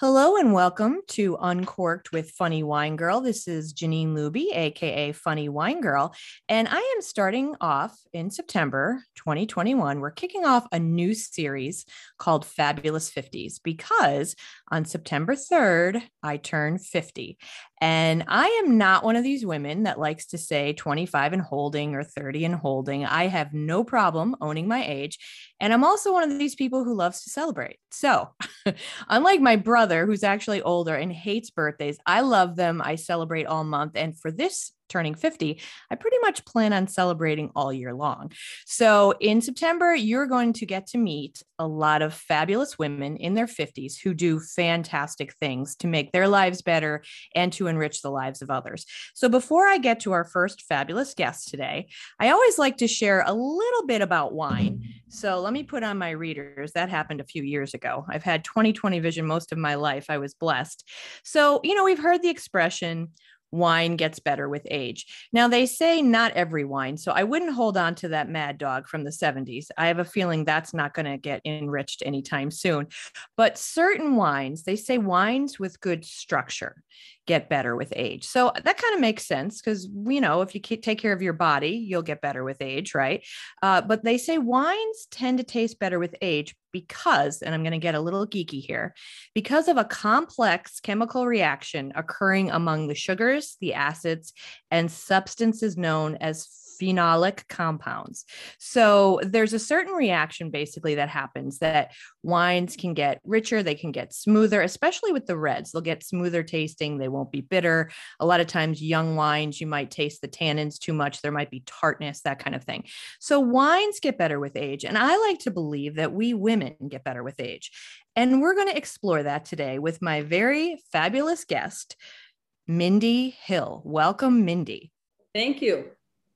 Hello and welcome to Uncorked with Funny Wine Girl. This is Janine Luby, aka Funny Wine Girl, and I am starting off in September 2021. We're kicking off a new series called Fabulous 50s because on September 3rd, I turn 50. And I am not one of these women that likes to say 25 and holding or 30 and holding. I have no problem owning my age. And I'm also one of these people who loves to celebrate. So, unlike my brother, who's actually older and hates birthdays, I love them. I celebrate all month. And for this turning 50, I pretty much plan on celebrating all year long. So in September, you're going to get to meet a lot of fabulous women in their 50s who do fantastic things to make their lives better and to enrich the lives of others. So before I get to our first fabulous guest today, I always like to share a little bit about wine. So let me put on my readers. That happened a few years ago. I've had 2020 vision most of my life. I was blessed. So, you know, we've heard the expression, wine gets better with age. Now, they say not every wine, so I wouldn't hold on to that mad dog from the 70s. I have a feeling that's not going to get enriched anytime soon. But certain wines, they say wines with good structure get better with age. So that kind of makes sense because, you know, if you take care of your body, you'll get better with age, right? Uh, but they say wines tend to taste better with age because, and I'm going to get a little geeky here, because of a complex chemical reaction occurring among the sugars, the acids, and substances known as phenolic compounds. So there's a certain reaction basically that happens that wines can get richer, they can get smoother, especially with the reds. They'll get smoother tasting, they won't be bitter. A lot of times, young wines, you might taste the tannins too much, there might be tartness, that kind of thing. So wines get better with age. And I like to believe that we women get better with age. And we're going to explore that today with my very fabulous guest, Mindy Hill. Welcome, Mindy. Thank you.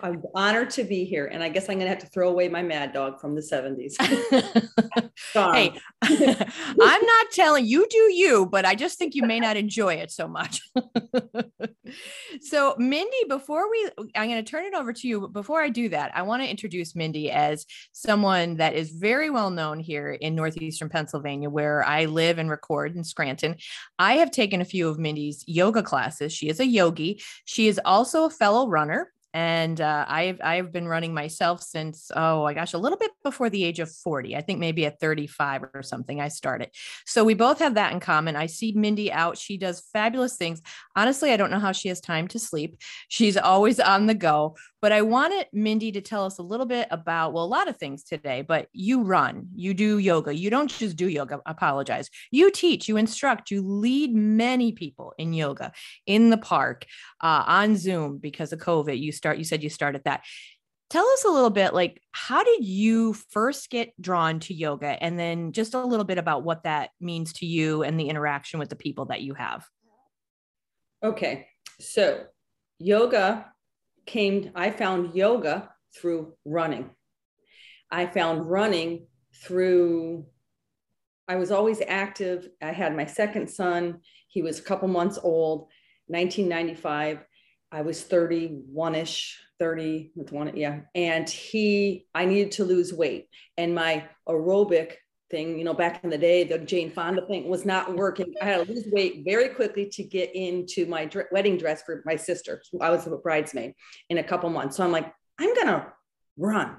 I'm honored to be here. And I guess I'm going to have to throw away my mad dog from the 70s. hey, I'm not telling you do you, but I just think you may not enjoy it so much. so, Mindy, before we, I'm going to turn it over to you. But before I do that, I want to introduce Mindy as someone that is very well known here in Northeastern Pennsylvania, where I live and record in Scranton. I have taken a few of Mindy's yoga classes. She is a yogi, she is also a fellow runner and uh, I've I've been running myself since oh my gosh a little bit before the age of 40 I think maybe at 35 or something I started. So we both have that in common. I see Mindy out. She does fabulous things. Honestly I don't know how she has time to sleep. She's always on the go but I wanted Mindy to tell us a little bit about, well, a lot of things today, but you run, you do yoga. You don't just do yoga, apologize. You teach, you instruct, you lead many people in yoga in the park, uh, on Zoom because of COVID. You start, you said you started that. Tell us a little bit like, how did you first get drawn to yoga? And then just a little bit about what that means to you and the interaction with the people that you have. Okay. So, yoga came, I found yoga through running. I found running through, I was always active. I had my second son, he was a couple months old, 1995. I was 31 ish, 30 with one, yeah. And he, I needed to lose weight. And my aerobic thing, you know, back in the day, the Jane Fonda thing was not working. I had to lose weight very quickly to get into my dr- wedding dress for my sister. I was a bridesmaid in a couple months. So I'm like, I'm going to run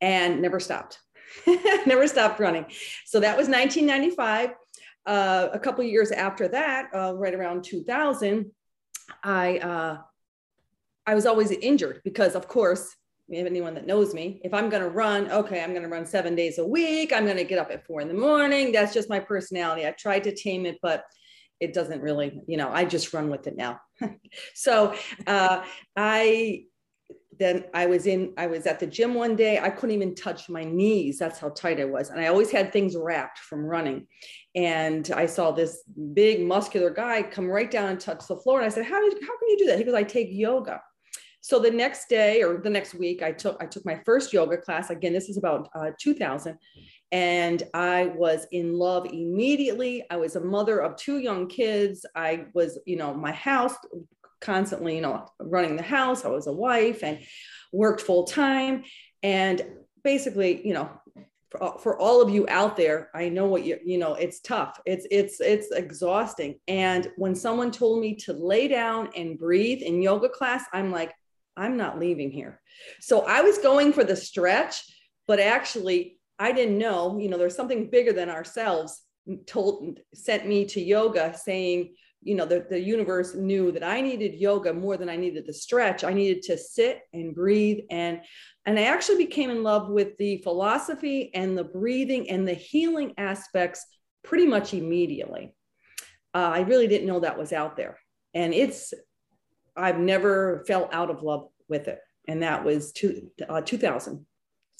and never stopped. never stopped running. So that was 1995. Uh, a couple years after that, uh, right around 2000, I uh, I was always injured because, of course, anyone that knows me, if I'm going to run, okay, I'm going to run seven days a week. I'm going to get up at four in the morning. That's just my personality. I tried to tame it, but it doesn't really, you know, I just run with it now. so uh, I then I was in, I was at the gym one day. I couldn't even touch my knees. That's how tight I was. And I always had things wrapped from running. And I saw this big muscular guy come right down and touch the floor. And I said, How did how can you do that? He goes, I take yoga. So the next day or the next week, I took I took my first yoga class. Again, this is about uh, 2000, and I was in love immediately. I was a mother of two young kids. I was, you know, my house constantly, you know, running the house. I was a wife and worked full time, and basically, you know, for, for all of you out there, I know what you you know. It's tough. It's it's it's exhausting. And when someone told me to lay down and breathe in yoga class, I'm like, I'm not leaving here. So I was going for the stretch, but actually I didn't know. You know, there's something bigger than ourselves. Told sent me to yoga, saying you know the, the universe knew that i needed yoga more than i needed the stretch i needed to sit and breathe and and i actually became in love with the philosophy and the breathing and the healing aspects pretty much immediately uh, i really didn't know that was out there and it's i've never fell out of love with it and that was two, uh, 2000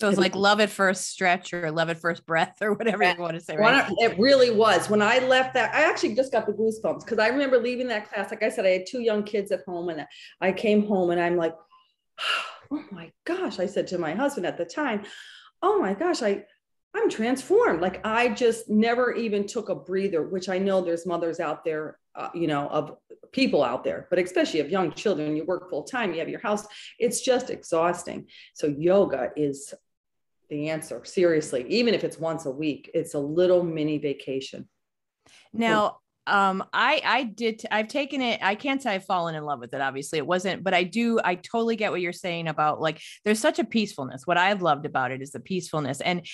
so it's like love at first stretch or love at first breath or whatever you want to say. Right? It really was. When I left that, I actually just got the goosebumps because I remember leaving that class. Like I said, I had two young kids at home and I came home and I'm like, oh my gosh. I said to my husband at the time, oh my gosh, I, I'm transformed. Like I just never even took a breather, which I know there's mothers out there, uh, you know, of people out there, but especially of young children, you work full time, you have your house. It's just exhausting. So yoga is the answer. Seriously, even if it's once a week, it's a little mini vacation. Now, um i i did i've taken it i can't say i've fallen in love with it obviously it wasn't but i do i totally get what you're saying about like there's such a peacefulness what i've loved about it is the peacefulness and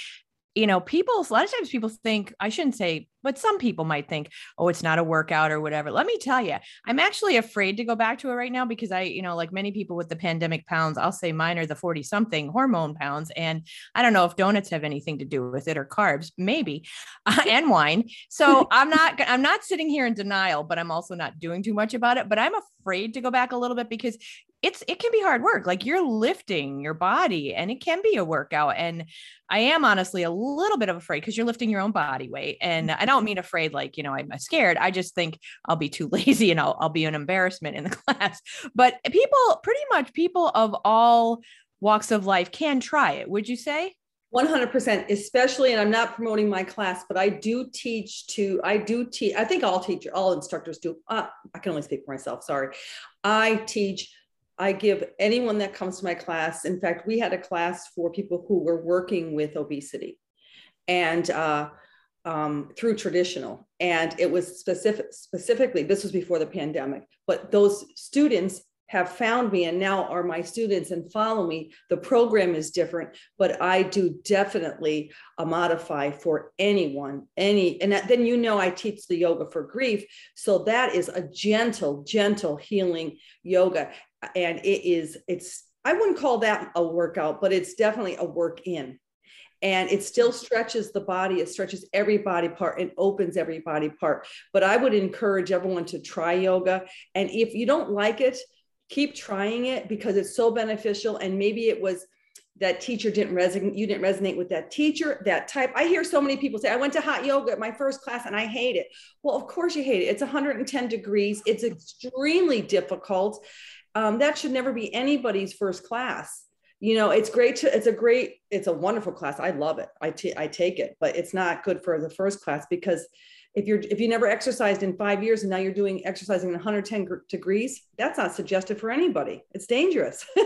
you know, people, a lot of times people think, I shouldn't say, but some people might think, oh, it's not a workout or whatever. Let me tell you, I'm actually afraid to go back to it right now because I, you know, like many people with the pandemic pounds, I'll say mine are the 40 something hormone pounds. And I don't know if donuts have anything to do with it or carbs, maybe, uh, and wine. So I'm not, I'm not sitting here in denial, but I'm also not doing too much about it. But I'm afraid to go back a little bit because it's it can be hard work like you're lifting your body and it can be a workout and i am honestly a little bit of afraid because you're lifting your own body weight and i don't mean afraid like you know i'm scared i just think i'll be too lazy and i'll, I'll be an embarrassment in the class but people pretty much people of all walks of life can try it would you say? 100% especially and i'm not promoting my class but i do teach to i do teach i think all teachers all instructors do uh, i can only speak for myself sorry. I teach I give anyone that comes to my class. In fact, we had a class for people who were working with obesity, and uh, um, through traditional, and it was specific. Specifically, this was before the pandemic, but those students have found me and now are my students and follow me. The program is different, but I do definitely a uh, modify for anyone, any, and that, then you know I teach the yoga for grief. So that is a gentle, gentle healing yoga and it is it's i wouldn't call that a workout but it's definitely a work in. And it still stretches the body it stretches every body part and opens every body part. But i would encourage everyone to try yoga. And if you don't like it keep trying it because it's so beneficial. And maybe it was that teacher didn't resonate you didn't resonate with that teacher that type. I hear so many people say i went to hot yoga at my first class and i hate it. Well of course you hate it. It's 110 degrees. It's extremely difficult um, that should never be anybody's first class. You know it's great to it's a great it's a wonderful class. I love it. I, t- I take it but it's not good for the first class because if you're if you never exercised in five years and now you're doing exercising 110 degrees that's not suggested for anybody. It's dangerous.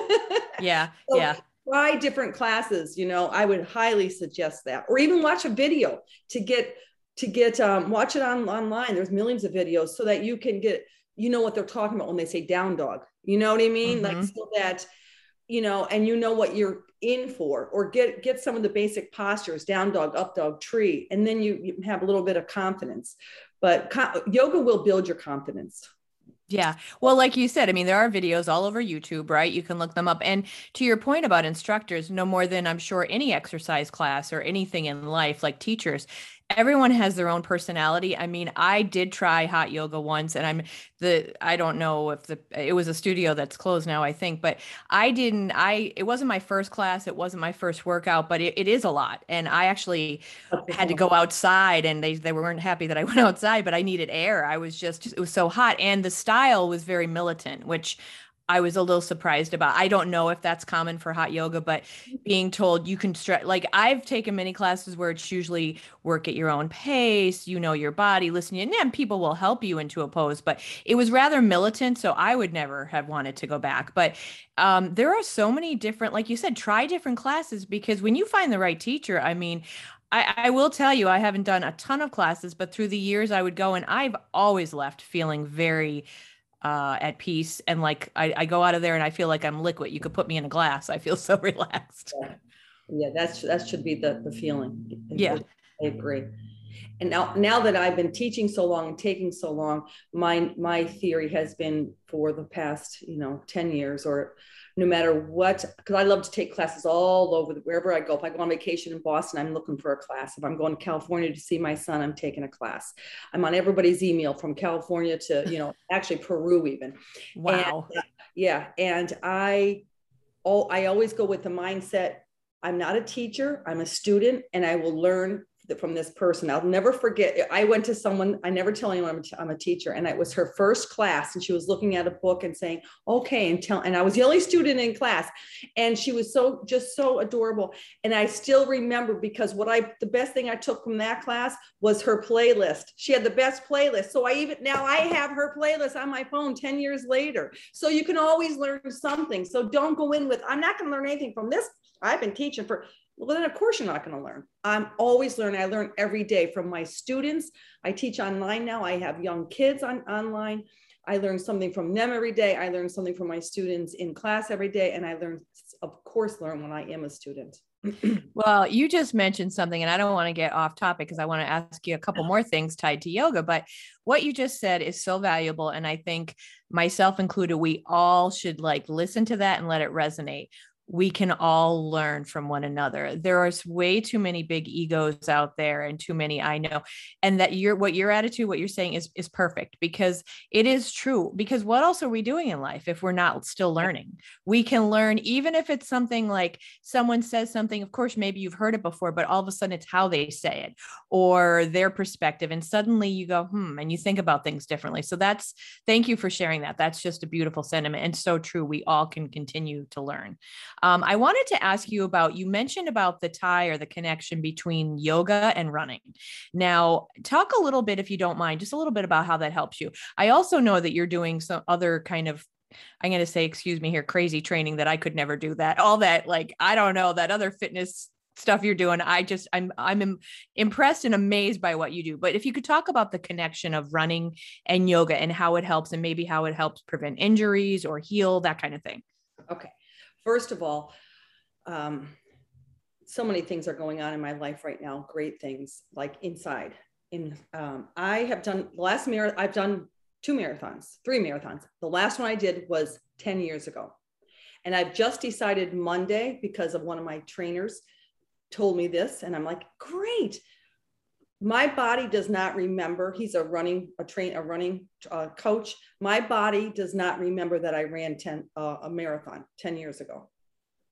Yeah so yeah. try different classes you know i would highly suggest that. Or even watch a video to get to get um, watch it on online. There's millions of videos so that you can get you know what they're talking about when they say down dog you know what I mean? Mm-hmm. Like so that, you know, and you know what you're in for, or get get some of the basic postures, down dog, up dog, tree, and then you, you have a little bit of confidence. But co- yoga will build your confidence. Yeah. Well, like you said, I mean, there are videos all over YouTube, right? You can look them up. And to your point about instructors, no more than I'm sure any exercise class or anything in life, like teachers, everyone has their own personality. I mean, I did try hot yoga once and I'm the I don't know if the it was a studio that's closed now, I think, but I didn't I it wasn't my first class, it wasn't my first workout, but it, it is a lot. And I actually had to go outside and they they weren't happy that I went outside, but I needed air. I was just it was so hot and the style was very militant, which I was a little surprised about. I don't know if that's common for hot yoga, but being told you can stretch like I've taken many classes where it's usually work at your own pace, you know your body, listening, and then people will help you into a pose, but it was rather militant. So I would never have wanted to go back. But um, there are so many different, like you said, try different classes because when you find the right teacher, I mean, I, I will tell you, I haven't done a ton of classes, but through the years I would go and I've always left feeling very uh, at peace. And like I, I go out of there and I feel like I'm liquid. You could put me in a glass. I feel so relaxed. Yeah, yeah that's that should be the the feeling. Yeah, I agree. And now now that I've been teaching so long and taking so long, my my theory has been for the past you know ten years or no matter what, because I love to take classes all over wherever I go. If I go on vacation in Boston, I'm looking for a class. If I'm going to California to see my son, I'm taking a class. I'm on everybody's email from California to, you know, actually Peru even. Wow. And, uh, yeah. And I, oh, I always go with the mindset I'm not a teacher, I'm a student, and I will learn from this person. I'll never forget. I went to someone, I never tell anyone I'm a, t- I'm a teacher, and it was her first class, and she was looking at a book and saying, okay, and tell, and I was the only student in class. And she was so just so adorable. And I still remember because what I the best thing I took from that class was her playlist. She had the best playlist. So I even now I have her playlist on my phone 10 years later. So you can always learn something. So don't go in with, I'm not going to learn anything from this. I've been teaching for well, then of course you're not going to learn. I'm always learning. I learn every day from my students. I teach online now. I have young kids on online. I learn something from them every day. I learn something from my students in class every day. And I learn, of course, learn when I am a student. well, you just mentioned something, and I don't want to get off topic because I want to ask you a couple more things tied to yoga. But what you just said is so valuable. And I think myself included, we all should like listen to that and let it resonate we can all learn from one another. There are way too many big egos out there and too many I know. And that your what your attitude, what you're saying is is perfect because it is true. Because what else are we doing in life if we're not still learning? We can learn even if it's something like someone says something, of course, maybe you've heard it before, but all of a sudden it's how they say it or their perspective. And suddenly you go, hmm, and you think about things differently. So that's thank you for sharing that. That's just a beautiful sentiment and so true. We all can continue to learn. Um, I wanted to ask you about you mentioned about the tie or the connection between yoga and running. Now, talk a little bit, if you don't mind, just a little bit about how that helps you. I also know that you're doing some other kind of I'm going to say, excuse me here, crazy training that I could never do that. All that, like, I don't know, that other fitness stuff you're doing. I just, I'm, I'm impressed and amazed by what you do. But if you could talk about the connection of running and yoga and how it helps and maybe how it helps prevent injuries or heal, that kind of thing. Okay. First of all, um, so many things are going on in my life right now. Great things like inside. In um, I have done the last marathon. I've done two marathons, three marathons. The last one I did was ten years ago, and I've just decided Monday because of one of my trainers told me this, and I'm like, great. My body does not remember. He's a running a train a running uh, coach. My body does not remember that I ran ten uh, a marathon ten years ago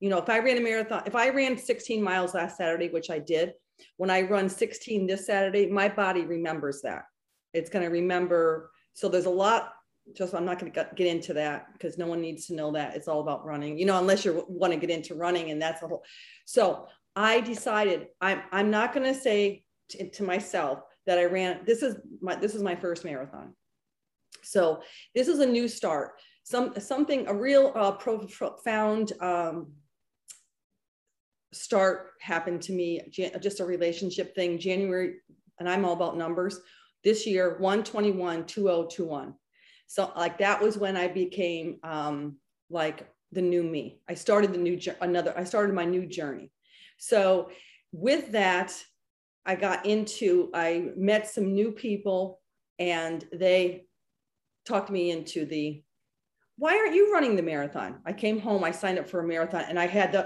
you know, if I ran a marathon, if I ran 16 miles last Saturday, which I did, when I run 16 this Saturday, my body remembers that. It's going to remember. So there's a lot. Just I'm not going to get into that because no one needs to know that it's all about running. You know, unless you want to get into running, and that's a whole. So I decided I'm I'm not going to say to, to myself that I ran. This is my this is my first marathon. So this is a new start. Some something a real uh, profound um, start happened to me, just a relationship thing, January, and I'm all about numbers. This year, 121, 2021. So like that was when I became um, like the new me. I started the new, another, I started my new journey. So with that, I got into, I met some new people and they talked me into the, why aren't you running the marathon? I came home, I signed up for a marathon and I had the,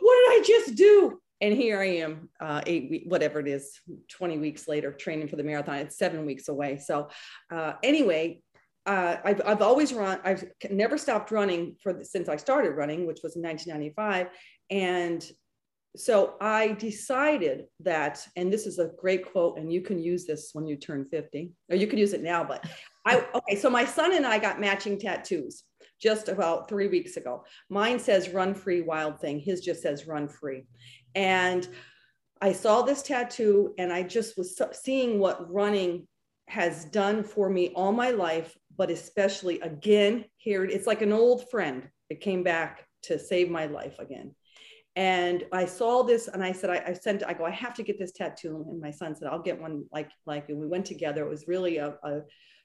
what did I just do? And here I am, uh, eight weeks, whatever it is, 20 weeks later, training for the marathon. It's seven weeks away. So, uh, anyway, uh, I've, I've always run, I've never stopped running for the, since I started running, which was in 1995. And so I decided that, and this is a great quote, and you can use this when you turn 50, or you could use it now, but I, okay, so my son and I got matching tattoos just about three weeks ago. Mine says run free wild thing. His just says run free. And I saw this tattoo and I just was seeing what running has done for me all my life, but especially again, here it's like an old friend. It came back to save my life again. And I saw this and I said, I, I sent, I go, I have to get this tattoo. And my son said, I'll get one like, like, and we went together. It was really a, a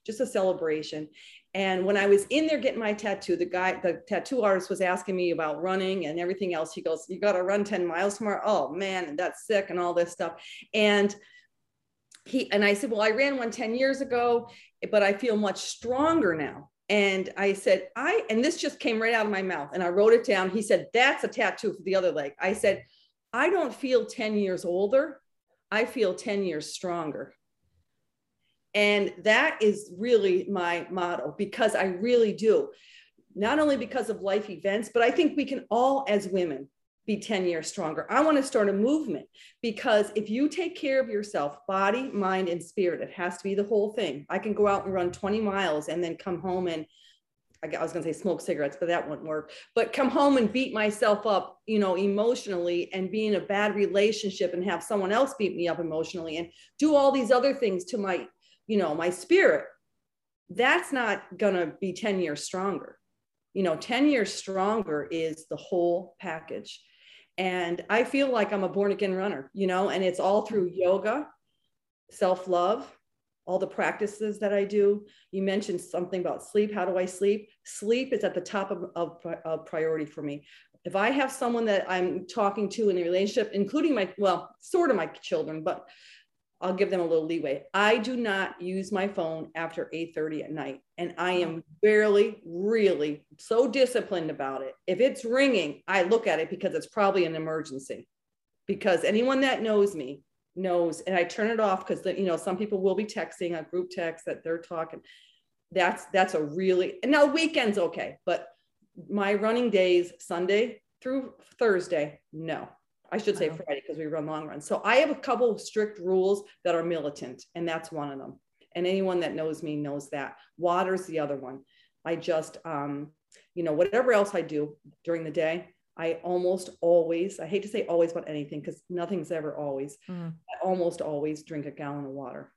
just a celebration. And when I was in there getting my tattoo, the guy, the tattoo artist was asking me about running and everything else. He goes, You got to run 10 miles tomorrow. Oh man, that's sick and all this stuff. And he, and I said, Well, I ran one 10 years ago, but I feel much stronger now. And I said, I, and this just came right out of my mouth. And I wrote it down. He said, That's a tattoo for the other leg. I said, I don't feel 10 years older. I feel 10 years stronger. And that is really my motto because I really do. Not only because of life events, but I think we can all, as women, be 10 years stronger. I want to start a movement because if you take care of yourself, body, mind, and spirit, it has to be the whole thing. I can go out and run 20 miles and then come home and I was going to say smoke cigarettes, but that wouldn't work. But come home and beat myself up, you know, emotionally and be in a bad relationship and have someone else beat me up emotionally and do all these other things to my you know, my spirit, that's not going to be 10 years stronger. You know, 10 years stronger is the whole package. And I feel like I'm a born again runner, you know, and it's all through mm-hmm. yoga, self love, all the practices that I do. You mentioned something about sleep. How do I sleep? Sleep is at the top of, of, of, priority for me. If I have someone that I'm talking to in a relationship, including my, well, sort of my children, but I'll give them a little leeway. I do not use my phone after 8:30 at night and I am mm-hmm. barely really so disciplined about it. If it's ringing, I look at it because it's probably an emergency. Because anyone that knows me knows and I turn it off because you know some people will be texting a group text that they're talking. That's that's a really and now weekends okay, but my running days Sunday through Thursday, no. I should say Friday because we run long runs. So I have a couple of strict rules that are militant, and that's one of them. And anyone that knows me knows that. Water's the other one. I just, um, you know, whatever else I do during the day, I almost always, I hate to say always about anything because nothing's ever always, mm. I almost always drink a gallon of water.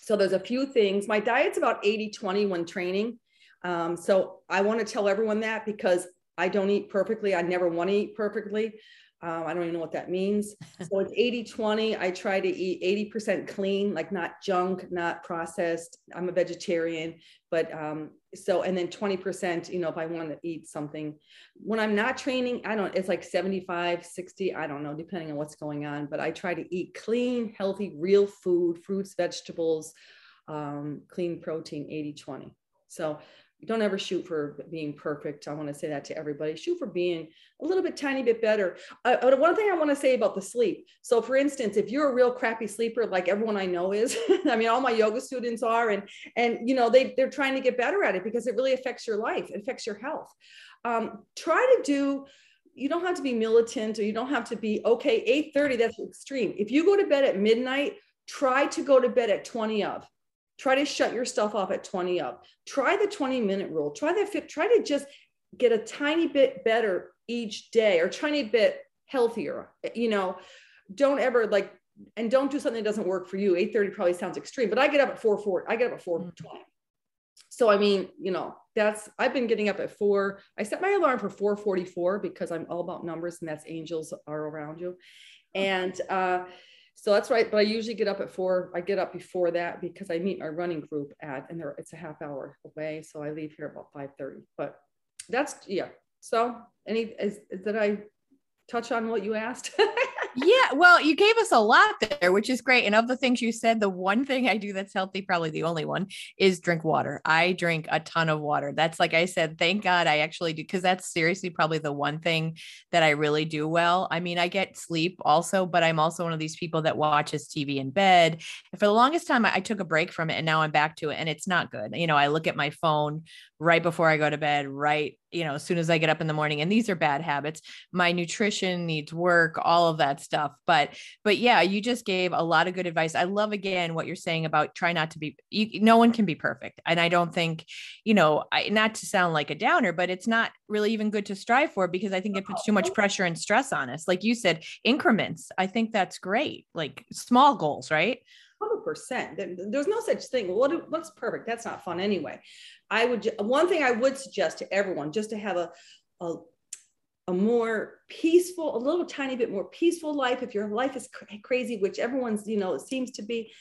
So there's a few things. My diet's about 80 20 when training. Um, so I want to tell everyone that because I don't eat perfectly. I never want to eat perfectly. Um, I don't even know what that means. So it's 80 20. I try to eat 80% clean, like not junk, not processed. I'm a vegetarian, but um, so, and then 20%, you know, if I want to eat something when I'm not training, I don't, it's like 75, 60, I don't know, depending on what's going on, but I try to eat clean, healthy, real food, fruits, vegetables, um, clean protein, 80 20. So don't ever shoot for being perfect. I want to say that to everybody. Shoot for being a little bit tiny bit better. Uh, uh one thing I want to say about the sleep. So, for instance, if you're a real crappy sleeper, like everyone I know is, I mean, all my yoga students are, and and you know they they're trying to get better at it because it really affects your life, it affects your health. Um, try to do. You don't have to be militant, or you don't have to be okay. 8:30, that's extreme. If you go to bed at midnight, try to go to bed at 20 of try to shut yourself off at 20 up. Try the 20 minute rule. Try the try to just get a tiny bit better each day or tiny bit healthier you know? Don't ever like and don't do something that doesn't work for you. 8.30 probably sounds extreme but i get up at 4 4 i get up at 4 20 mm. so i mean you know that's i've been getting up at 4 i set my alarm for 4.44 because i'm all about numbers and that's angels are around you. And uh so that's right. But I usually get up at four. I get up before that because I meet my running group at, and it's a half hour away. So I leave here about 5:30. But that's yeah. So any is, is did I touch on what you asked? yeah, well, you gave us a lot there, which is great. And of the things you said, the one thing I do that's healthy, probably the only one, is drink water. I drink a ton of water. That's like I said, thank God I actually do, because that's seriously probably the one thing that I really do well. I mean, I get sleep also, but I'm also one of these people that watches TV in bed. And for the longest time, I, I took a break from it and now I'm back to it, and it's not good. You know, I look at my phone right before I go to bed, right, you know, as soon as I get up in the morning. And these are bad habits. My nutrition needs work, all of that stuff. But but yeah, you just gave a lot of good advice. I love again what you're saying about try not to be you, no one can be perfect. And I don't think, you know, I, not to sound like a downer, but it's not really even good to strive for because I think it puts too much pressure and stress on us. Like you said, increments. I think that's great. Like small goals, right? 100%. There's no such thing. What, what's perfect? That's not fun anyway. I would, one thing I would suggest to everyone just to have a, a, a more peaceful, a little tiny bit more peaceful life. If your life is cr- crazy, which everyone's, you know, it seems to be,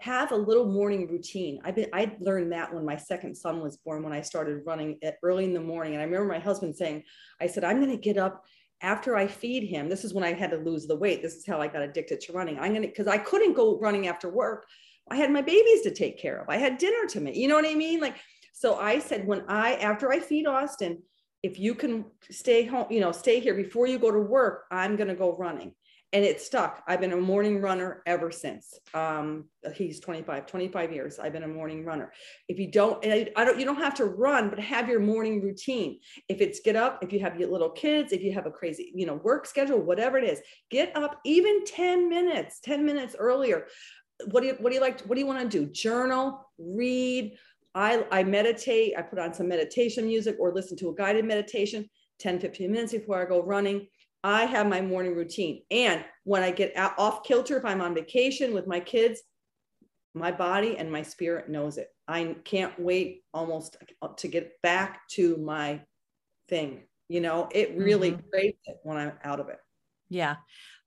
have a little morning routine. I've been, I learned that when my second son was born, when I started running early in the morning. And I remember my husband saying, I said, I'm going to get up after I feed him, this is when I had to lose the weight. This is how I got addicted to running. I'm going to, because I couldn't go running after work. I had my babies to take care of. I had dinner to make. You know what I mean? Like, so I said, when I, after I feed Austin, if you can stay home, you know, stay here before you go to work, I'm going to go running and it stuck. I've been a morning runner ever since. Um, he's 25, 25 years. I've been a morning runner. If you don't, I, don't, you don't have to run, but have your morning routine. If it's get up, if you have your little kids, if you have a crazy, you know, work schedule, whatever it is, get up even 10 minutes, 10 minutes earlier. What do you, what do you like? What do you want to do? Journal, read. I, I meditate. I put on some meditation music or listen to a guided meditation 10, 15 minutes before I go running I have my morning routine. And when I get out, off kilter, if I'm on vacation with my kids, my body and my spirit knows it. I can't wait almost to get back to my thing. You know, it really mm-hmm. craves it when I'm out of it. Yeah.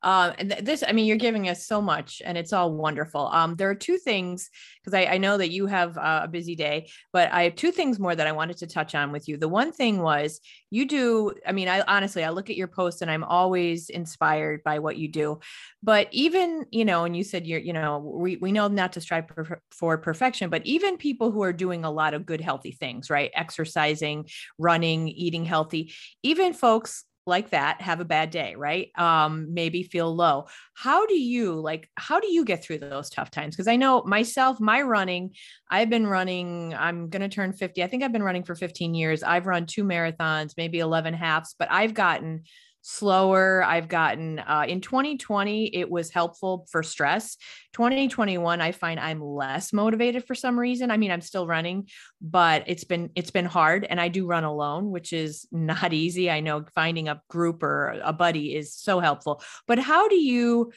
Uh, and th- this, I mean, you're giving us so much and it's all wonderful. Um, there are two things, because I, I, know that you have a busy day, but I have two things more that I wanted to touch on with you. The one thing was you do, I mean, I honestly, I look at your posts and I'm always inspired by what you do. But even, you know, and you said you're, you know, we, we know not to strive per- for perfection, but even people who are doing a lot of good, healthy things, right? Exercising, running, eating healthy, even folks like that have a bad day right? Um maybe feel low. How do you like how do you get through those tough times? Because i know myself my running i've been running i'm going to turn 50 i think i've been running for 15 years. I've run two marathons maybe 11 halves but i've gotten slower. I've gotten uh, in 2020, it was helpful for stress. 2021, I find I'm less motivated for some reason. I mean, I'm still running, but it's been it's been hard, and I do run alone, which is not easy. I know finding a group or a buddy is so helpful. But how do you?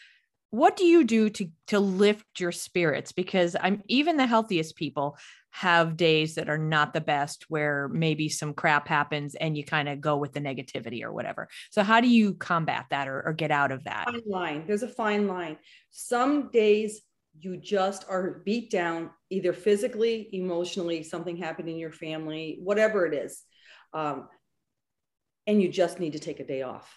What do you do to to lift your spirits? Because I'm even the healthiest people have days that are not the best where maybe some crap happens and you kind of go with the negativity or whatever. So how do you combat that or, or get out of that? Fine line. There's a fine line. Some days you just are beat down, either physically, emotionally, something happened in your family, whatever it is. Um, and you just need to take a day off.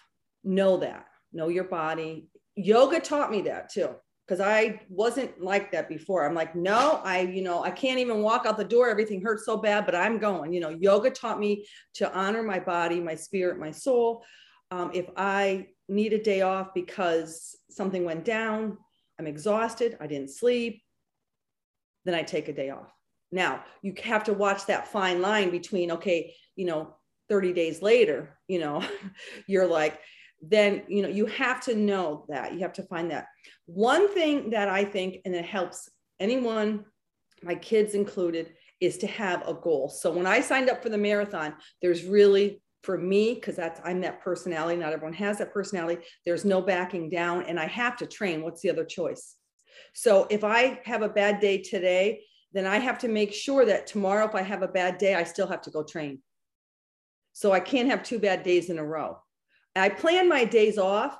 Know that. Know your body. Yoga taught me that too because I wasn't like that before. I'm like, no, I, you know, I can't even walk out the door. Everything hurts so bad, but I'm going. You know, yoga taught me to honor my body, my spirit, my soul. Um, if I need a day off because something went down, I'm exhausted, I didn't sleep, then I take a day off. Now, you have to watch that fine line between, okay, you know, 30 days later, you know, you're like, then you know you have to know that you have to find that. One thing that i think and it helps anyone my kids included is to have a goal. So when i signed up for the marathon there's really for me because that's i'm that personality not everyone has that personality there's no backing down and i have to train. What's the other choice? So if i have a bad day today then i have to make sure that tomorrow if i have a bad day i still have to go train. So i can't have two bad days in a row I plan my days off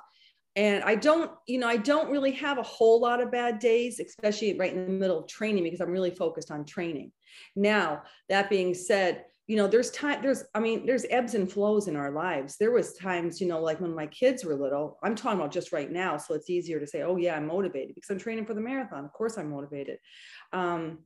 and I don't, you know, I don't really have a whole lot of bad days, especially right in the middle of training because I'm really focused on training. Now, that being said, you know, there's time, there's, I mean, there's ebbs and flows in our lives. There was times, you know, like when my kids were little, I'm talking about just right now. So it's easier to say, oh yeah, I'm motivated because I'm training for the marathon. Of course I'm motivated. Um,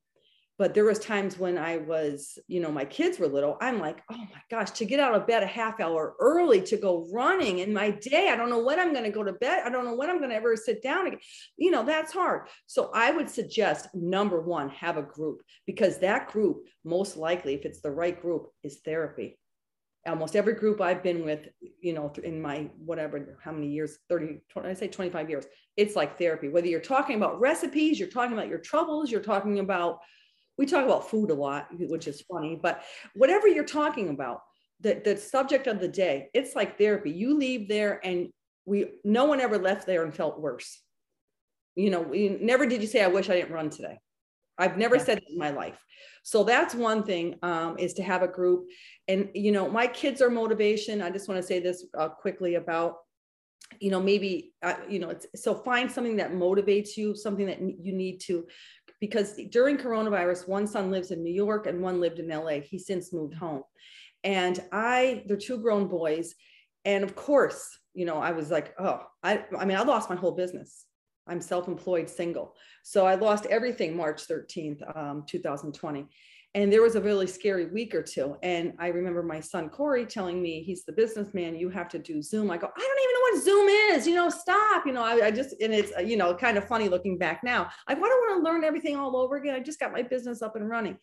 but there was times when i was you know my kids were little i'm like oh my gosh to get out of bed a half hour early to go running in my day i don't know when i'm going to go to bed i don't know when i'm going to ever sit down again. You know that's hard. So i would suggest number one have a group because that group most likely if it's the right group is therapy. Almost every group I've been with, you know, in my whatever, how many years, 30, 20, I say 25 years, it's like therapy. Whether you're talking about recipes, you're talking about your troubles, you're talking about, we talk about food a lot, which is funny, but whatever you're talking about, the, the subject of the day, it's like therapy. You leave there and we, no one ever left there and felt worse. You know, we, never did you say, I wish I didn't run today. I've never yeah. said in my life. So that's one thing um, is to have a group. And, you know, my kids are motivation. I just want to say this uh, quickly about, you know, maybe, uh, you know, it's, so find something that motivates you, something that you need to, because during coronavirus, one son lives in New York and one lived in LA. He since moved home. And I, they're two grown boys. And of course, you know, I was like, oh, I, I mean, I lost my whole business. I'm self-employed single. So I lost everything March 13th, um, 2020. And there was a really scary week or two. And I remember my son Corey telling me, he's the businessman, you have to do Zoom. I go, I don't even know what Zoom is, you know, stop. You know, I, I just, and it's, you know, kind of funny looking back now. i why do I want to learn everything all over again? I just got my business up and running.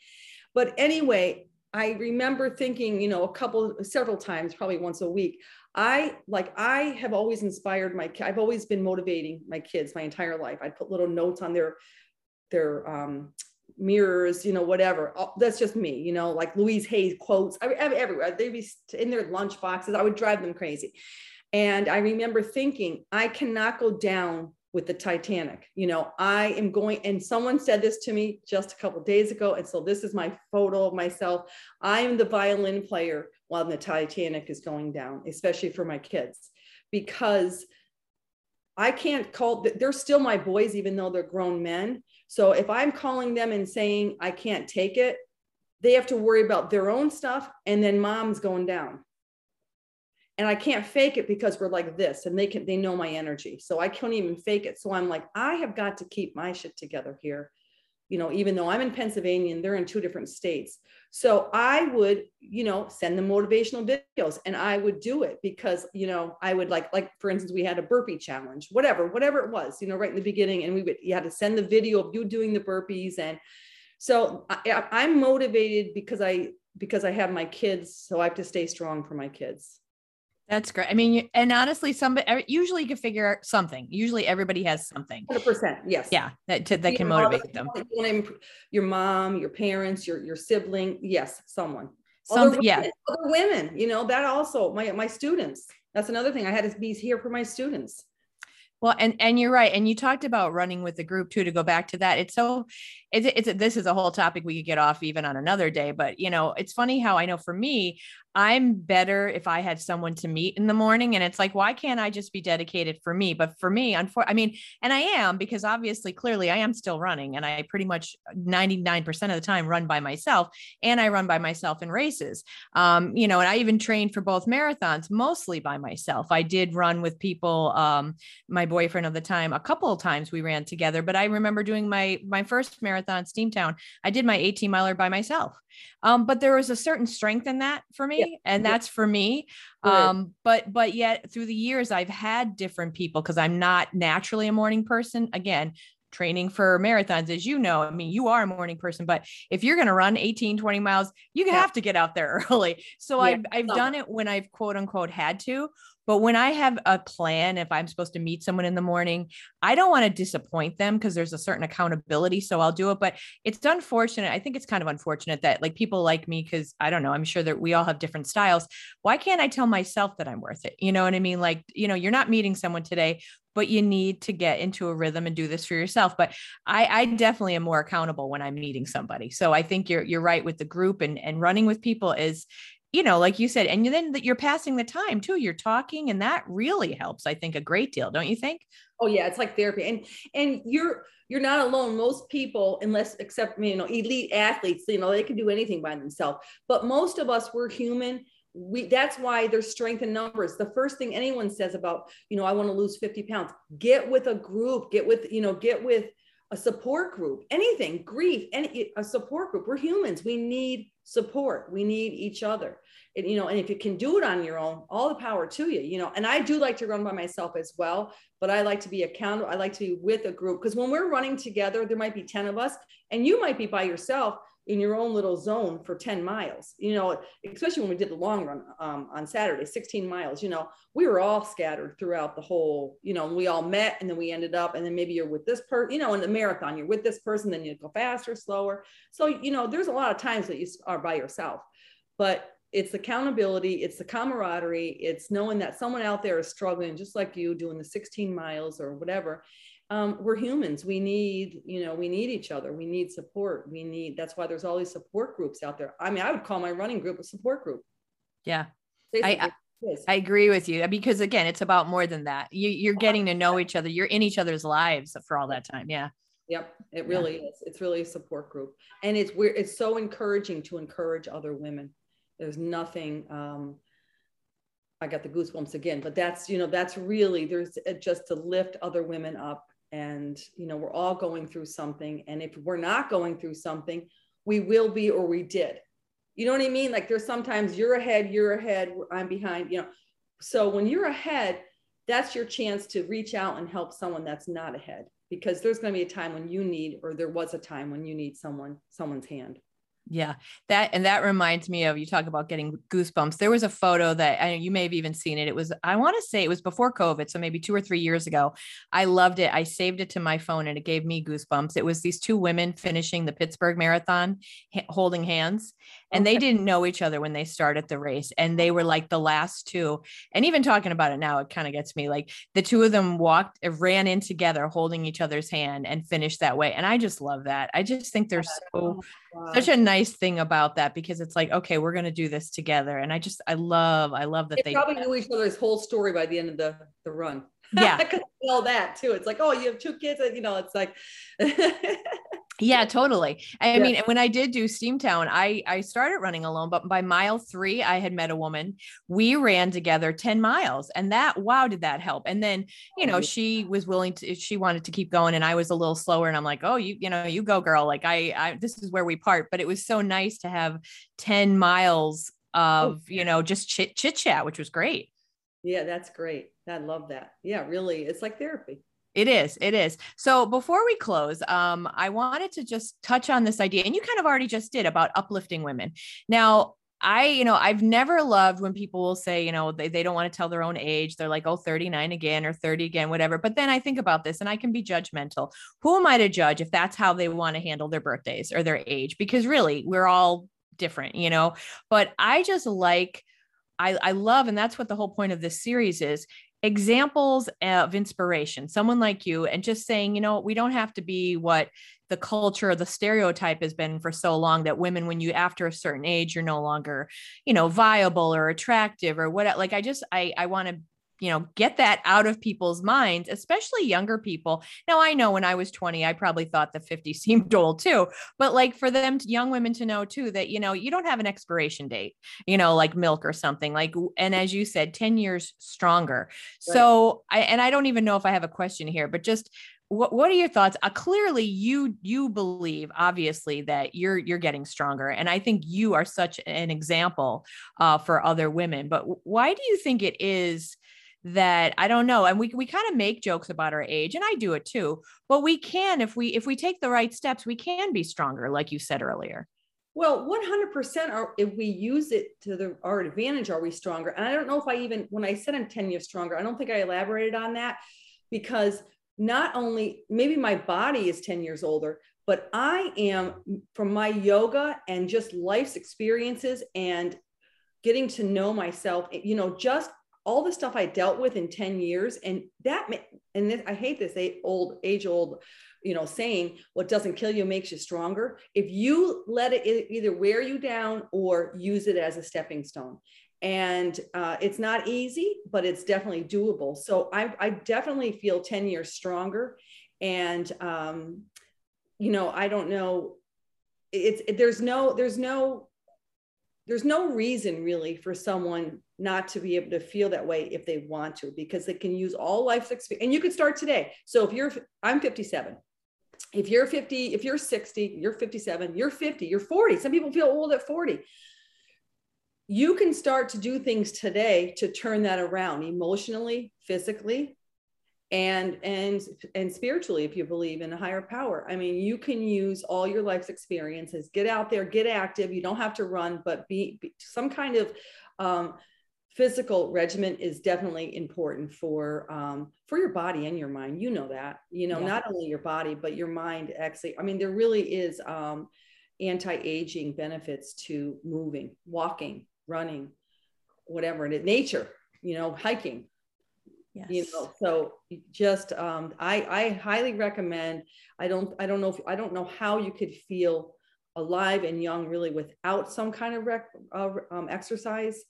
But anyway, I remember thinking, you know, a couple, several times, probably once a week, I like I have always inspired my I've always been motivating my kids my entire life. I put little notes on their their um, mirrors, you know, whatever. Oh, that's just me, you know, like Louise Hay quotes I, everywhere. They'd be in their lunch boxes. I would drive them crazy. And I remember thinking, I cannot go down with the Titanic. You know, I am going, and someone said this to me just a couple days ago. And so this is my photo of myself. I am the violin player while the Titanic is going down, especially for my kids, because I can't call, they're still my boys, even though they're grown men. So if I'm calling them and saying, I can't take it, they have to worry about their own stuff. And then mom's going down and I can't fake it because we're like this and they can they know my energy. So I can't even fake it. So I'm like, I have got to keep my shit together here. You know, even though I'm in Pennsylvania and they're in two different states. So I would, you know, send them motivational videos and I would do it because, you know, I would like, like for instance, we had a burpee challenge, whatever, whatever it was, you know, right in the beginning. And we would, you had to send the video of you doing the burpees. And so I, I'm motivated because I, because I have my kids. So I have to stay strong for my kids. That's great. I mean, and honestly, somebody usually you can figure out something. Usually, everybody has something. Hundred percent, yes. Yeah, that to, that can motivate them. Your mom, your parents, your your sibling, yes, someone. Some, other yeah, other women. You know that also. My my students. That's another thing. I had to be here for my students. Well, and and you're right, and you talked about running with the group too. To go back to that, it's so it's it's this is a whole topic we could get off even on another day. But you know, it's funny how I know for me, I'm better if I had someone to meet in the morning. And it's like, why can't I just be dedicated for me? But for me, unfor- I mean, and I am because obviously, clearly, I am still running and I pretty much 99% of the time run by myself and I run by myself in races. Um, you know, and I even trained for both marathons mostly by myself. I did run with people, um, my boyfriend of the time, a couple of times we ran together, but I remember doing my, my first marathon, Steamtown, I did my 18 miler by myself. Um, but there was a certain strength in that for me, yeah. and that's for me. Um, but but yet through the years, I've had different people because I'm not naturally a morning person. Again, training for marathons as you know i mean you are a morning person but if you're going to run 18 20 miles you yeah. have to get out there early so yeah. i've, I've done it when i've quote unquote had to but when I have a plan, if I'm supposed to meet someone in the morning, I don't want to disappoint them because there's a certain accountability. So I'll do it. But it's unfortunate. I think it's kind of unfortunate that like people like me, because I don't know, I'm sure that we all have different styles. Why can't I tell myself that I'm worth it? You know what I mean? Like, you know, you're not meeting someone today, but you need to get into a rhythm and do this for yourself. But I, I definitely am more accountable when I'm meeting somebody. So I think you're you're right with the group and and running with people is you know, like you said, and then that you're passing the time too. You're talking, and that really helps. I think a great deal, don't you think? Oh yeah, it's like therapy, and and you're you're not alone. Most people, unless except you know elite athletes, you know they can do anything by themselves. But most of us, we're human. We that's why there's strength in numbers. The first thing anyone says about you know I want to lose 50 pounds, get with a group, get with you know get with a support group, anything, grief, any a support group. We're humans. We need support. We need each other. And, you know, and if you can do it on your own, all the power to you, you know, and I do like to run by myself as well, but I like to be accountable. I like to be with a group because when we're running together, there might be 10 of us and you might be by yourself, in your own little zone for 10 miles you know especially when we did the long run um, on saturday 16 miles you know we were all scattered throughout the whole you know we all met and then we ended up and then maybe you're with this person you know in the marathon you're with this person then you go faster slower so you know there's a lot of times that you are by yourself but it's accountability it's the camaraderie it's knowing that someone out there is struggling just like you doing the 16 miles or whatever um, we're humans we need you know we need each other we need support we need that's why there's all these support groups out there i mean i would call my running group a support group yeah I, I agree with you because again, it's about more than that. You, you're getting to know each other. You're in each other's lives for all that time. Yeah. Yep, it really yeah. is. It's really a support group, and it's we're it's so encouraging to encourage other women. There's nothing. Um, I got the goosebumps again, but that's you know that's really there's just to lift other women up and you know we're all going through something. And if we're not going through something we will be or we did. You know what i mean? Like there's sometimes you're ahead you're ahead i'm behind you know. So when you're ahead that's your chance to reach out and help someone that's not ahead because there's going to be a time when you need or there was a time when you need someone someone's hand yeah, that and that reminds me of you talk about getting goosebumps. There was a photo that I you may have even seen it. It was I want to say it was before COVID, so maybe two or three years ago. I loved it. I saved it to my phone and it gave me goosebumps. It was these two women finishing the Pittsburgh Marathon, holding hands, and okay. they didn't know each other when they started the race, and they were like the last two. And even talking about it now, it kind of gets me. Like the two of them walked, uh, ran in together, holding each other's hand, and finished that way. And I just love that. I just think they're so wow. such a nice thing about that because it's like okay we're going to do this together. And i just i love i love that they, they probably knew each other's whole story by the end of the the run. Yeah all that too. It's like oh you have two kids and you know it's like yeah totally. I yeah. mean when i did do steamtown i i started running alone but by mile three i had met a woman. We ran together 10 miles and that wow did that help. And then you know oh, she was willing to she wanted to keep going and i was a little slower and i'm like oh you you know you go girl. Like i i this is where we part. But it was so nice to have 10 miles oh, of oh. you know just chit chit chat which was great yeah that's great i love that yeah really it's like therapy it is. It is. So before we close, um, I wanted to just touch on this idea, and you kind of already just did about uplifting women. Now, I, you know, I've never loved when people will say, you know, they, they don't want to tell their own age. They're like, oh, 39 again or 30 again, whatever. But then I think about this and I can be judgmental. Who am I to judge if that's how they want to handle their birthdays or their age? Because really, we're all different, you know? But I just like, I, I love, and that's what the whole point of this series is examples of inspiration, someone like you, and just saying, you know, we don't have to be what the culture, the stereotype has been for so long that women, when you after a certain age, you're no longer, you know, viable or attractive or what. Like, I just, I, I want to you know get that out of people's minds especially younger people. Now i know when i was 20 i probably thought the 50 seemed old too but like for them to, young women to know too that you know you don't have an expiration date you know like milk or something like and as you said 10 years stronger. Right. so i and i don't even know if i have a question here but just what, what are your thoughts? Uh, clearly you you believe obviously that you're you're getting stronger and i think you are such an example uh, for other women but why do you think it is that I don't know. And we we kind of make jokes about our age, and I do it too. But we can, if we if we take the right steps, we can be stronger, like you said earlier. Well, 100% are if we use it to the, our advantage, are we stronger? And I don't know if I even when I said I'm 10 years stronger, I don't think I elaborated on that because not only maybe my body is 10 years older, but I am from my yoga and just life's experiences and getting to know myself, you know, just all the stuff I dealt with in 10 years. And that, and this, I hate this old, age old, you know, saying what doesn't kill you makes you stronger. If you let it either wear you down or use it as a stepping stone. And uh, it's not easy, but it's definitely doable. So I, I definitely feel 10 years stronger. And, um, you know, I don't know. It's, it, there's no, there's no, there's no reason really for someone not to be able to feel that way if they want to, because they can use all life's experience. And you could start today. So if you're, I'm 57. If you're 50, if you're 60, you're 57, you're 50, you're 40. Some people feel old at 40. You can start to do things today to turn that around emotionally, physically, and and and spiritually if you believe in a higher power i mean you can use all your life's experiences get out there get active you don't have to run but be, be some kind of um, physical regimen is definitely important for um, for your body and your mind you know that you know yeah. not only your body but your mind actually i mean there really is um, anti-aging benefits to moving walking running whatever is nature you know hiking Yes. You know, so just um, I I highly recommend. I don't I don't know if I don't know how you could feel alive and young really without some kind of rec, uh, um, exercise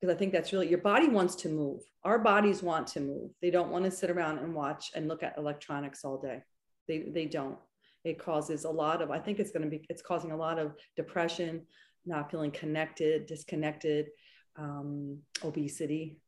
because I think that's really your body wants to move. Our bodies want to move. They don't want to sit around and watch and look at electronics all day. They they don't. It causes a lot of. I think it's going to be. It's causing a lot of depression, not feeling connected, disconnected, um, obesity.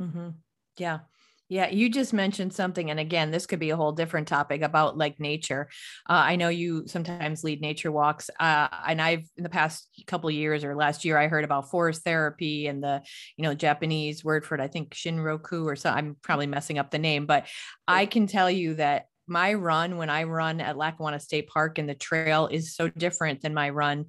Mm-hmm. Yeah. Yeah, you just mentioned something. And again, this could be a whole different topic about like nature. Uh, I know you sometimes lead nature walks. Uh, and I've in the past couple years or last year, I heard about forest therapy and the, you know, Japanese word for it, I think Shinroku or so. I'm probably messing up the name, but I can tell you that my run when I run at Lackawanna State Park and the trail is so different than my run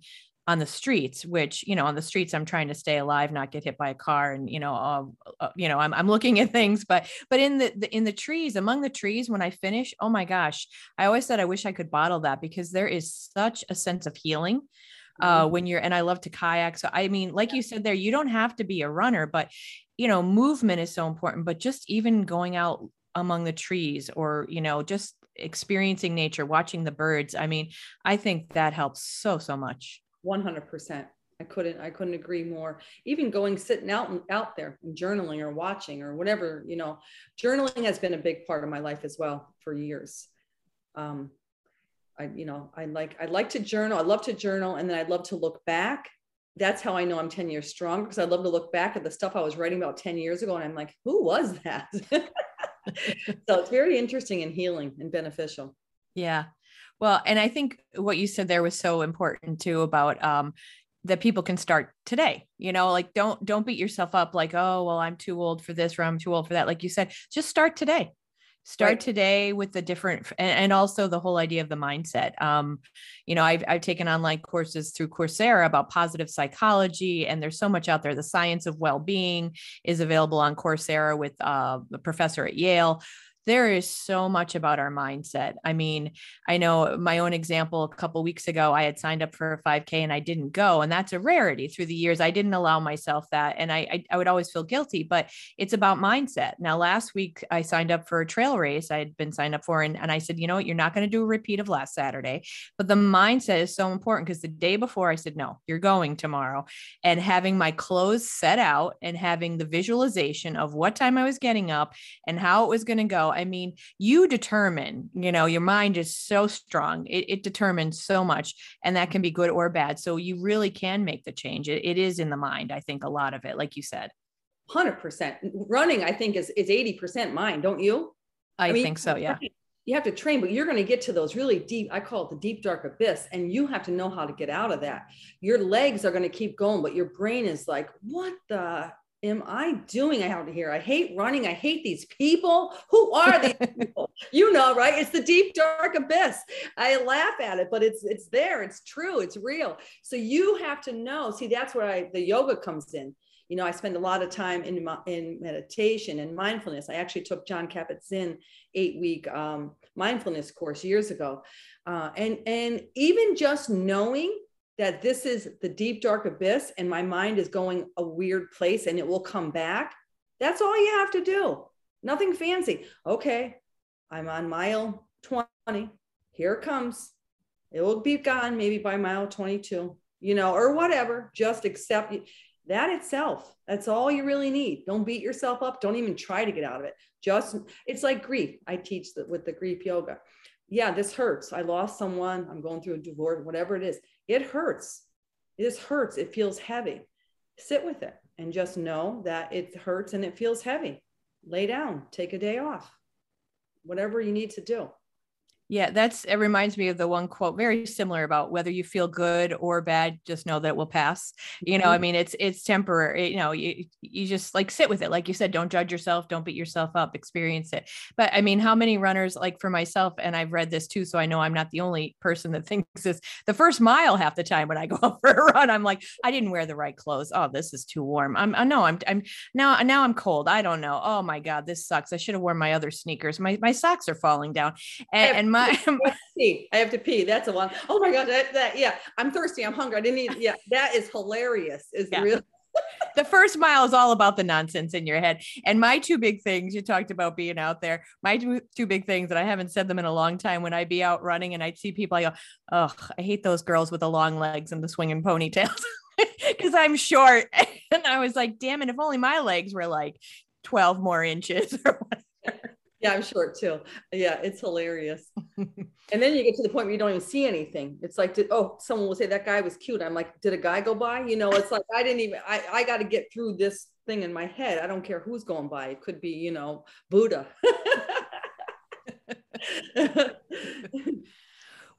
on the streets which you know on the streets i'm trying to stay alive not get hit by a car and you know uh, uh, you know I'm, I'm looking at things but but in the, the in the trees among the trees when i finish oh my gosh i always said i wish i could bottle that because there is such a sense of healing uh, mm-hmm. when you're and i love to kayak so i mean like you said there you don't have to be a runner but you know movement is so important but just even going out among the trees or you know just experiencing nature watching the birds i mean i think that helps so so much 100%. I couldn't I couldn't agree more. Even going sitting out and out there and journaling or watching or whatever, you know, journaling has been a big part of my life as well for years. Um, I you know, I like I like to journal. I love to journal and then I love to look back. That's how I know I'm 10 years strong because I love to look back at the stuff I was writing about 10 years ago and I'm like, who was that? so it's very interesting and healing and beneficial. Yeah. Well, and I think what you said there was so important too about um, that people can start today. You know, like don't don't beat yourself up like, oh, well, I'm too old for this or I'm too old for that. Like you said, just start today. Start right. today with the different and, and, also the whole idea of the mindset. Um, you know, I've I've taken online courses through Coursera about positive psychology, and there's so much out there. The science of well-being is available on Coursera with uh, a professor at Yale there is so much about our mindset. I mean, I know my own example a couple weeks ago, I had signed up for a 5K and I didn't go. And that's a rarity through the years. I didn't allow myself that. And I, I, I would always feel guilty, but it's about mindset. Now, last week I signed up for a trail race I had been signed up for. And, and I said, you know what, you're not going to do a repeat of last Saturday. But the mindset is so important because the day before I said, no, you're going tomorrow. And having my clothes set out and having the visualization of what time I was getting up and how it was going to go I mean, you determine, you know, your mind is so strong. It, it determines so much, and that can be good or bad. So you really can make the change. It, it is in the mind, I think, a lot of it, like you said. 100%. Running, I think, is, is 80% mind, don't you? I, I mean, think so, yeah. You have to train, but you're going to get to those really deep, I call it the deep, dark abyss, and you have to know how to get out of that. Your legs are going to keep going, but your brain is like, what the am I doing out here? I hate running. I hate these people. Who are these people? You know, right? It's the deep dark abyss. I laugh at it, but it's it's there. It's true. It's real. So you have to know. See, that's where I the yoga comes in. You know, I spend a lot of time in in meditation and mindfulness. I actually took John Kabat-Zinn eight week um, mindfulness course years ago, uh, and and even just knowing that this is the deep dark abyss and my mind is going a weird place and it will come back. That's all you have to do. Nothing fancy. Okay i'm on mile 20 here it comes. It will be gone maybe by mile 22 you know or whatever. Just accept that itself that's all you really need. Don't beat yourself up. Don't even try to get out of it. Just it's like grief. I teach that with the grief yoga. Yeah this hurts. I lost someone. I'm going through a divorce whatever it is it hurts. This hurts. It feels heavy. Sit with it and just know that it hurts and it feels heavy. Lay down, take a day off, whatever you need to do. Yeah, that's it reminds me of the one quote very similar about whether you feel good or bad, just know that it will pass. You know, mm-hmm. I mean, it's it's temporary, you know, you you just like sit with it. Like you said, don't judge yourself, don't beat yourself up, experience it. But I mean, how many runners like for myself, and I've read this too, so I know I'm not the only person that thinks this. The first mile half the time when I go out for a run, I'm like, I didn't wear the right clothes. Oh, this is too warm. I'm I know I'm I'm now now I'm cold. I don't know. Oh my God, this sucks. I should have worn my other sneakers. My my socks are falling down. And, and my I have to pee. I have to pee. That's a one. Oh my god, that, that yeah. I'm thirsty. I'm hungry. I didn't eat. Yeah, that is hilarious. Is yeah. real. the first mile is all about the nonsense in your head. And my two big things, you talked about being out there. My two, two big things, that I haven't said them in a long time. When I be out running and I see people, I go, "Oh, I hate those girls with the long legs and the swinging ponytails," because I'm short. And I was like, "Damn it! If only my legs were like 12 more inches or whatever." Yeah, I'm short too. Yeah, it's hilarious. and then you get to the point where you don't even see anything. It's like, did, oh, someone will say that guy was cute. I'm like, did a guy go by? You know, it's like I didn't even. I I got to get through this thing in my head. I don't care who's going by. It could be, you know, Buddha.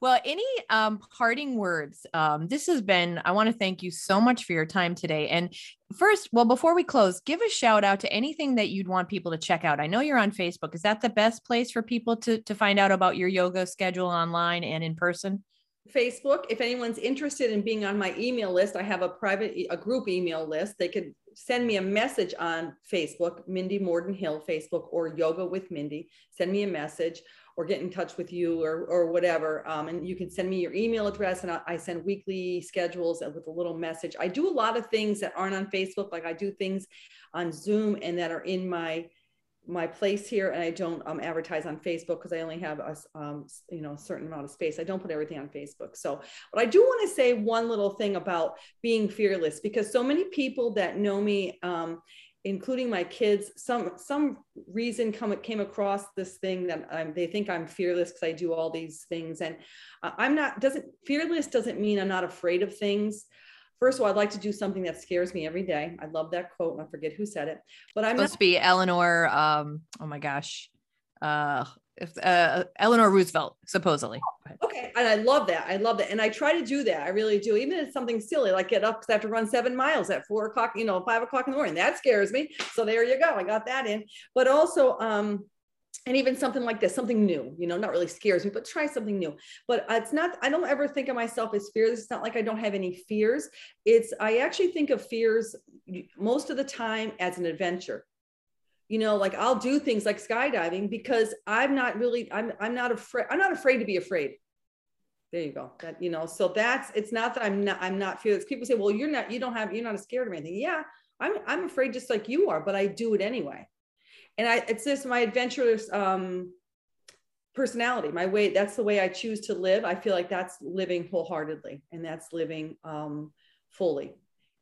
Well, any um, parting words? Um, this has been, I want to thank you so much for your time today. And first, well, before we close, give a shout out to anything that you'd want people to check out. I know you're on Facebook. Is that the best place for people to, to find out about your yoga schedule online and in person? Facebook. If anyone's interested in being on my email list, I have a private, a group email list. They could send me a message on Facebook, Mindy Morden Hill Facebook, or Yoga with Mindy. Send me a message or get in touch with you or, or whatever. Um, and you can send me your email address and I, I send weekly schedules with a little message. I do a lot of things that aren't on Facebook. Like I do things on Zoom and that are in my, my place here and I don't um, advertise on Facebook because I only have a um, you know a certain amount of space. I don't put everything on Facebook. So, but I do want to say one little thing about being fearless because so many people that know me um, including my kids, some some reason come came across this thing that I'm, they think I'm fearless because I do all these things, and uh, I'm not. Doesn't fearless doesn't mean I'm not afraid of things. First of all, I'd like to do something that scares me every day. I love that quote, and I forget who said it, but I'm supposed not- to be Eleanor. Um, oh my gosh, uh, if uh, Eleanor Roosevelt, supposedly. Okay, and I love that. I love that, and I try to do that. I really do. Even if it's something silly, like get up because I have to run seven miles at four o'clock, you know, five o'clock in the morning. That scares me. So there you go. I got that in. But also, um, and even something like this, something new, you know, not really scares me, but try something new. But it's not. I don't ever think of myself as fearless. It's not like I don't have any fears. It's I actually think of fears most of the time as an adventure you know like i'll do things like skydiving because i'm not really i'm i'm not afraid i'm not afraid to be afraid there you go that you know so that's it's not that i'm not i'm not fearless people say well you're not you don't have you're not scared of anything yeah i'm i'm afraid just like you are but i do it anyway and i it's just my adventurous um personality my way that's the way i choose to live. I feel like that's living wholeheartedly and that's living um fully.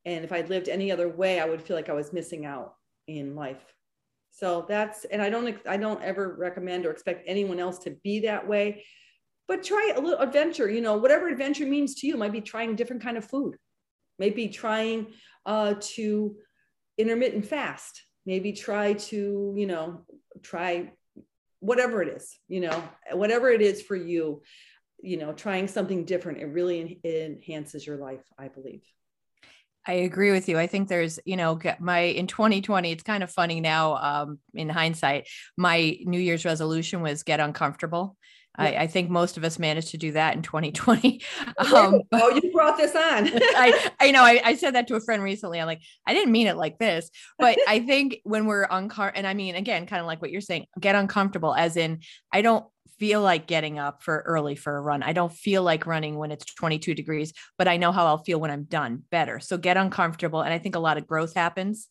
And if i lived any other way i would feel like i was missing out in life. So that's, and I don't, I don't ever recommend or expect anyone else to be that way, but try a little adventure, you know, whatever adventure means to you might be trying different kind of food, maybe trying uh, to intermittent fast, maybe try to, you know, try whatever it is, you know, whatever it is for you, you know, trying something different, it really enhances your life, I believe. I agree with you. I think there's, you know, my in 2020, it's kind of funny now um, in hindsight. My New Year's resolution was get uncomfortable. Yeah. I, I, think most of us managed to do that in 2020. Um, oh, you brought this on. I, I know. I, I, said that to a friend recently. I'm like, I didn't mean it like this, but I think when we're uncomfortable, and I mean, again, kind of like what you're saying, get uncomfortable, as in, I don't feel like getting up for early for a run. I don't feel like running when it's 22 degrees, but I know how I'll feel when I'm done better. So get uncomfortable. And I think a lot of growth happens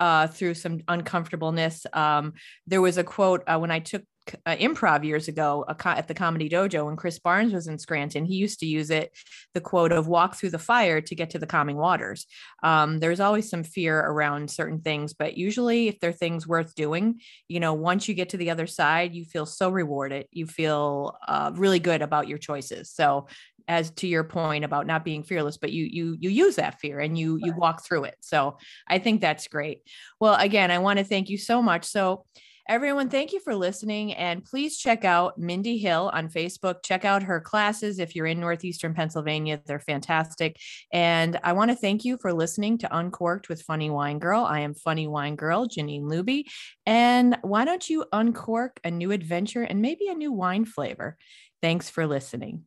uh, through some uncomfortableness. Um, there was a quote uh, when I took uh, improv years ago at the Comedy Dojo when Chris Barnes was in Scranton. He used to use it, the quote of walk through the fire to get to the calming waters. Um, there's always some fear around certain things, but usually if they're things worth doing, you know, once you get to the other side, you feel so rewarded. You feel uh, really good about your choices. So as to your point about not being fearless but you you you use that fear and you you walk through it so i think that's great well again i want to thank you so much so Everyone, thank you for listening. And please check out Mindy Hill on Facebook. Check out her classes if you're in Northeastern Pennsylvania. They're fantastic. And I want to thank you for listening to Uncorked with Funny Wine Girl. I am Funny Wine Girl, Janine Luby. And why don't you uncork a new adventure and maybe a new wine flavor? Thanks for listening.